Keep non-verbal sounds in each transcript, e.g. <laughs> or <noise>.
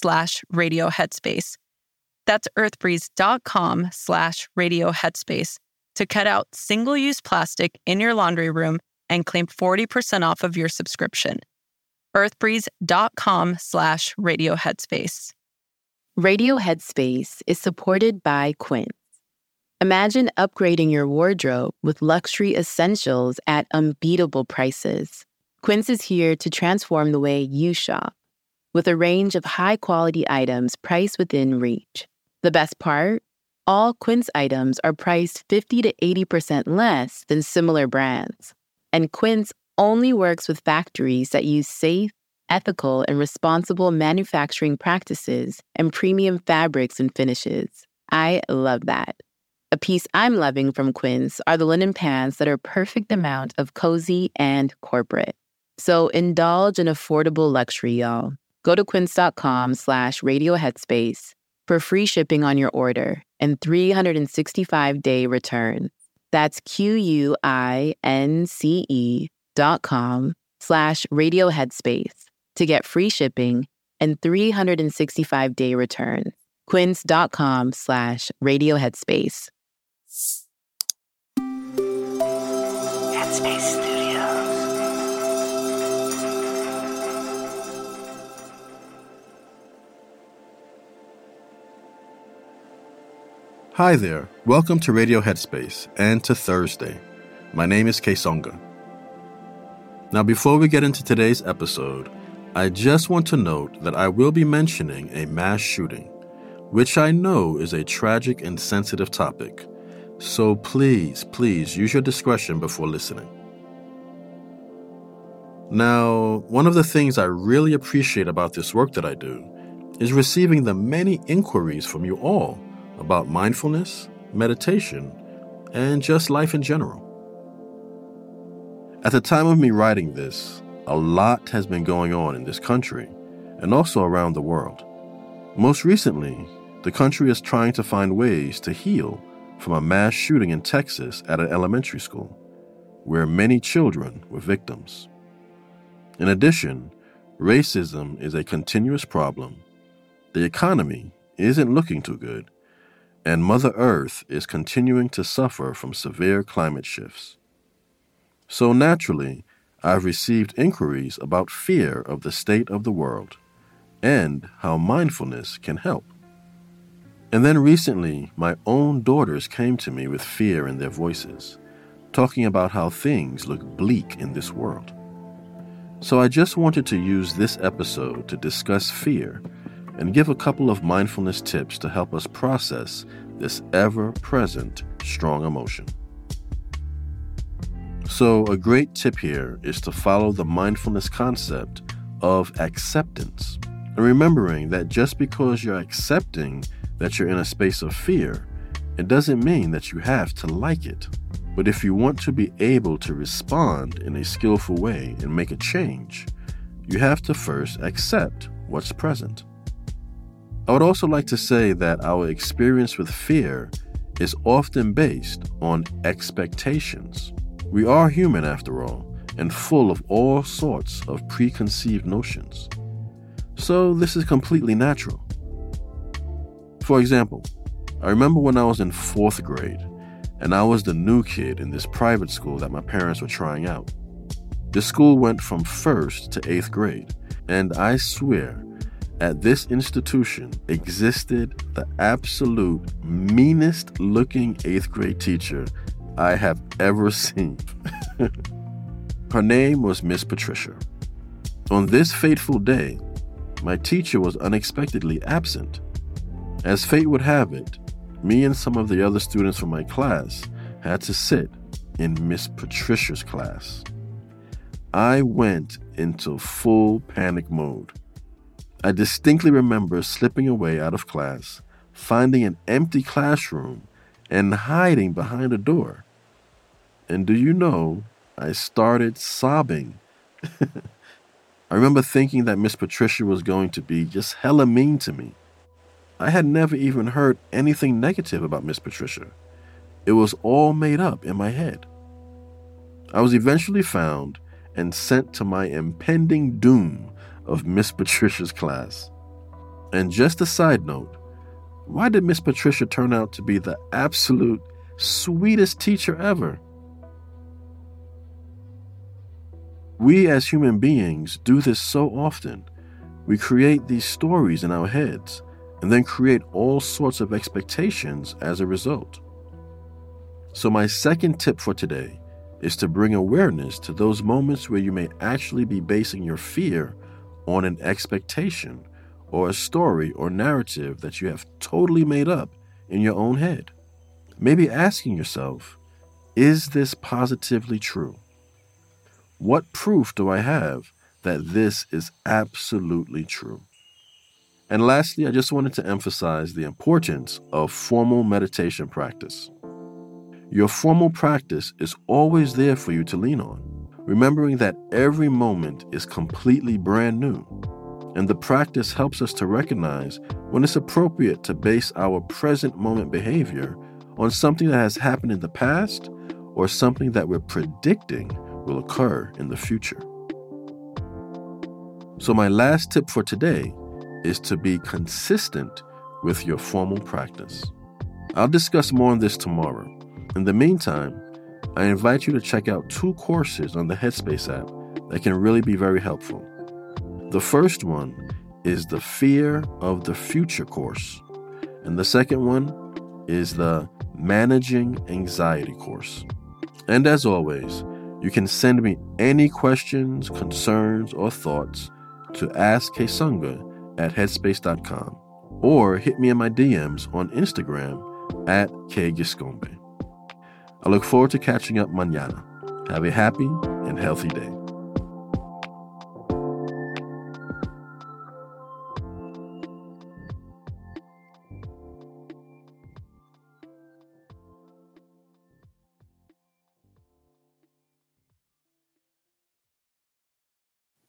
slash radio headspace. That's earthbreeze.com slash radio headspace to cut out single-use plastic in your laundry room and claim 40% off of your subscription earthbreeze.com slash radio headspace. Radio Headspace is supported by Quince. Imagine upgrading your wardrobe with luxury essentials at unbeatable prices. Quince is here to transform the way you shop with a range of high quality items priced within reach. The best part? All Quince items are priced 50 to 80% less than similar brands. And Quince only works with factories that use safe, ethical, and responsible manufacturing practices and premium fabrics and finishes. I love that. A piece I'm loving from Quince are the linen pants that are perfect amount of cozy and corporate. So indulge in affordable luxury, y'all. Go to quince.com slash radioheadspace for free shipping on your order and 365-day returns. That's Q-U-I-N-C-E dot com slash radio headspace to get free shipping and 365 day returns. Quince.com slash radio Hi there. Welcome to Radio Headspace and to Thursday. My name is Kessonga. Now, before we get into today's episode, I just want to note that I will be mentioning a mass shooting, which I know is a tragic and sensitive topic. So please, please use your discretion before listening. Now, one of the things I really appreciate about this work that I do is receiving the many inquiries from you all about mindfulness, meditation, and just life in general. At the time of me writing this, a lot has been going on in this country and also around the world. Most recently, the country is trying to find ways to heal from a mass shooting in Texas at an elementary school, where many children were victims. In addition, racism is a continuous problem, the economy isn't looking too good, and Mother Earth is continuing to suffer from severe climate shifts. So naturally, I've received inquiries about fear of the state of the world and how mindfulness can help. And then recently, my own daughters came to me with fear in their voices, talking about how things look bleak in this world. So I just wanted to use this episode to discuss fear and give a couple of mindfulness tips to help us process this ever present strong emotion. So, a great tip here is to follow the mindfulness concept of acceptance. And remembering that just because you're accepting that you're in a space of fear, it doesn't mean that you have to like it. But if you want to be able to respond in a skillful way and make a change, you have to first accept what's present. I would also like to say that our experience with fear is often based on expectations. We are human, after all, and full of all sorts of preconceived notions. So, this is completely natural. For example, I remember when I was in fourth grade, and I was the new kid in this private school that my parents were trying out. The school went from first to eighth grade, and I swear, at this institution existed the absolute meanest looking eighth grade teacher I have ever seen. <laughs> Her name was Miss Patricia. On this fateful day, my teacher was unexpectedly absent. As fate would have it, me and some of the other students from my class had to sit in Miss Patricia's class. I went into full panic mode. I distinctly remember slipping away out of class, finding an empty classroom, and hiding behind a door. And do you know, I started sobbing. <laughs> I remember thinking that Miss Patricia was going to be just hella mean to me. I had never even heard anything negative about Miss Patricia. It was all made up in my head. I was eventually found and sent to my impending doom of Miss Patricia's class. And just a side note, why did Miss Patricia turn out to be the absolute sweetest teacher ever? We as human beings do this so often. We create these stories in our heads and then create all sorts of expectations as a result. So, my second tip for today is to bring awareness to those moments where you may actually be basing your fear on an expectation or a story or narrative that you have totally made up in your own head. Maybe asking yourself, is this positively true? What proof do I have that this is absolutely true? And lastly, I just wanted to emphasize the importance of formal meditation practice. Your formal practice is always there for you to lean on, remembering that every moment is completely brand new. And the practice helps us to recognize when it's appropriate to base our present moment behavior on something that has happened in the past or something that we're predicting will occur in the future. So, my last tip for today is to be consistent with your formal practice. I'll discuss more on this tomorrow, in the meantime, I invite you to check out two courses on the Headspace app that can really be very helpful. The first one is the Fear of the Future course, and the second one is the Managing Anxiety course. And as always, you can send me any questions, concerns, or thoughts to askkessonga at headspace.com or hit me in my DMs on Instagram at kgiscombe. I look forward to catching up mañana. Have a happy and healthy day.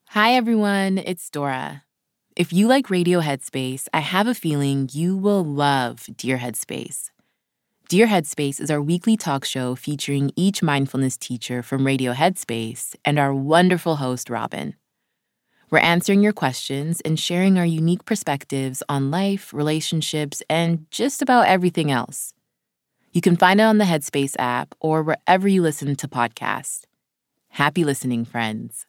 Hi, everyone. It's Dora. If you like Radio Headspace, I have a feeling you will love Dear Headspace. Dear Headspace is our weekly talk show featuring each mindfulness teacher from Radio Headspace and our wonderful host, Robin. We're answering your questions and sharing our unique perspectives on life, relationships, and just about everything else. You can find it on the Headspace app or wherever you listen to podcasts. Happy listening, friends.